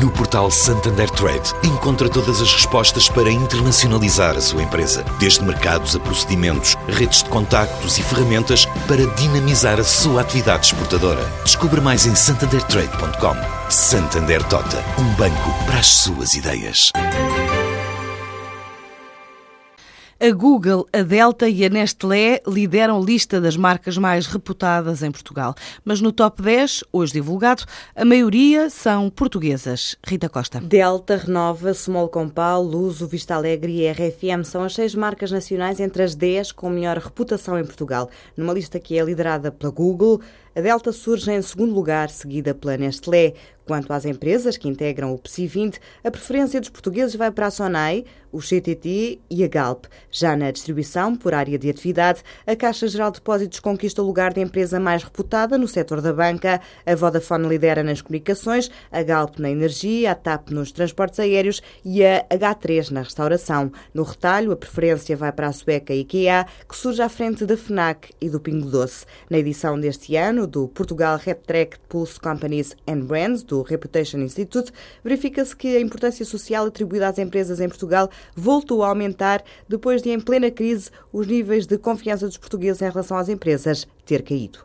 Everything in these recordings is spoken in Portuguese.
No portal Santander Trade, encontra todas as respostas para internacionalizar a sua empresa, desde mercados a procedimentos, redes de contactos e ferramentas para dinamizar a sua atividade exportadora. Descubra mais em santandertrade.com. Santander Tota, um banco para as suas ideias. A Google, a Delta e a Nestlé lideram lista das marcas mais reputadas em Portugal. Mas no top 10, hoje divulgado, a maioria são portuguesas. Rita Costa. Delta, Renova, Small Compal, Luso, Vista Alegre e RFM são as seis marcas nacionais entre as 10 com melhor reputação em Portugal. Numa lista que é liderada pela Google, a Delta surge em segundo lugar, seguida pela Nestlé. Quanto às empresas que integram o PSI 20, a preferência dos portugueses vai para a Sonai, o CTT e a Galp. Já na distribuição, por área de atividade, a Caixa Geral de Depósitos conquista o lugar de empresa mais reputada no setor da banca, a Vodafone lidera nas comunicações, a Galp na energia, a TAP nos transportes aéreos e a H3 na restauração. No retalho, a preferência vai para a sueca IKEA, que surge à frente da FNAC e do Pingo Doce. Na edição deste ano do Portugal Rep Track Pulse Companies and Brands, do Reputation Institute, verifica-se que a importância social atribuída às empresas em Portugal voltou a aumentar depois de, em plena crise, os níveis de confiança dos portugueses em relação às empresas ter caído.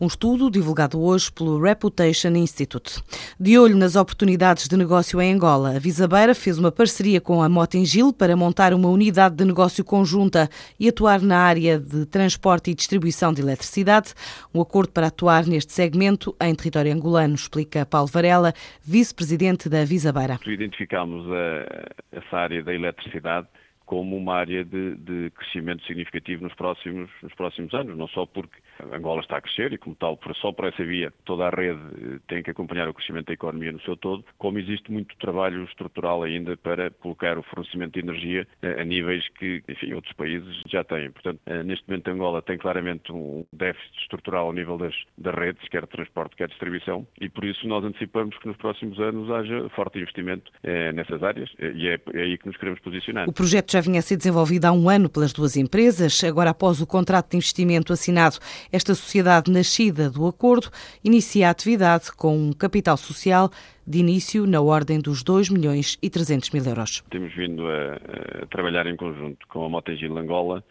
Um estudo divulgado hoje pelo Reputation Institute. De olho nas oportunidades de negócio em Angola, a Visabeira fez uma parceria com a Motengil para montar uma unidade de negócio conjunta e atuar na área de transporte e distribuição de eletricidade. Um acordo para atuar neste segmento em território angolano, explica Paulo Varela, vice-presidente da Visabeira. Identificamos a, essa área da eletricidade como uma área de, de, crescimento significativo nos próximos, nos próximos anos, não só porque Angola está a crescer e, como tal, só por essa via toda a rede eh, tem que acompanhar o crescimento da economia no seu todo, como existe muito trabalho estrutural ainda para colocar o fornecimento de energia eh, a níveis que, enfim, outros países já têm. Portanto, eh, neste momento Angola tem claramente um déficit estrutural ao nível das, das redes, quer de transporte, quer de distribuição, e por isso nós antecipamos que nos próximos anos haja forte investimento nessas áreas e é, é aí que nos queremos posicionar. O projeto já vinha a ser desenvolvido há um ano pelas duas empresas, agora após o contrato de investimento assinado esta sociedade nascida do acordo inicia a atividade com um capital social de início na ordem dos 2 milhões e 300 mil euros. Temos vindo a, a trabalhar em conjunto com a Motengil Angola,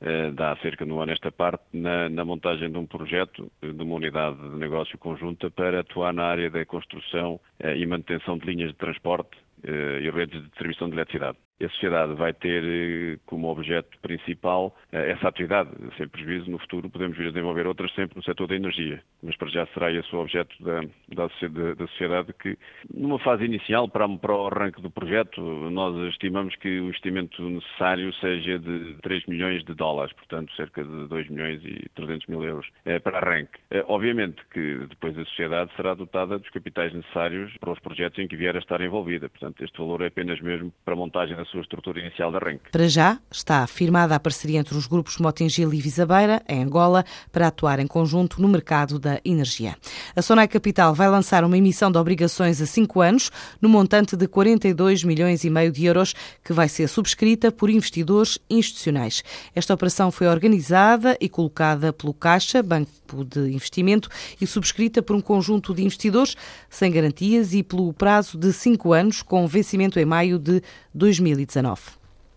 eh, dá cerca de um ano esta parte, na, na, montagem de um projeto, de uma unidade de negócio conjunta para atuar na área da construção eh, e manutenção de linhas de transporte eh, e redes de distribuição de eletricidade a sociedade vai ter eh, como objeto principal eh, essa atividade, sem prejuízo no futuro podemos vir a desenvolver outras sempre no setor da energia, mas para já será esse o objeto da, da, da sociedade que, numa fase inicial, para, para o arranque do projeto, nós estimamos que o investimento necessário seja de 3 milhões de dólares, portanto cerca de 2 milhões e 300 mil euros é, para arranque. Obviamente que depois a sociedade será dotada dos capitais necessários para os projetos em que vier a estar envolvida, portanto este valor é apenas mesmo para a montagem da sua estrutura inicial de arranque. Para já, está firmada a parceria entre os grupos Motengil e Visabeira, em Angola, para atuar em conjunto no mercado da energia. A Sonai Capital vai lançar uma emissão de obrigações a cinco anos, no montante de 42 milhões e meio de euros, que vai ser subscrita por investidores institucionais. Esta operação foi organizada e colocada pelo Caixa, Banco de Investimento, e subscrita por um conjunto de investidores sem garantias e pelo prazo de cinco anos, com vencimento em maio de 2019.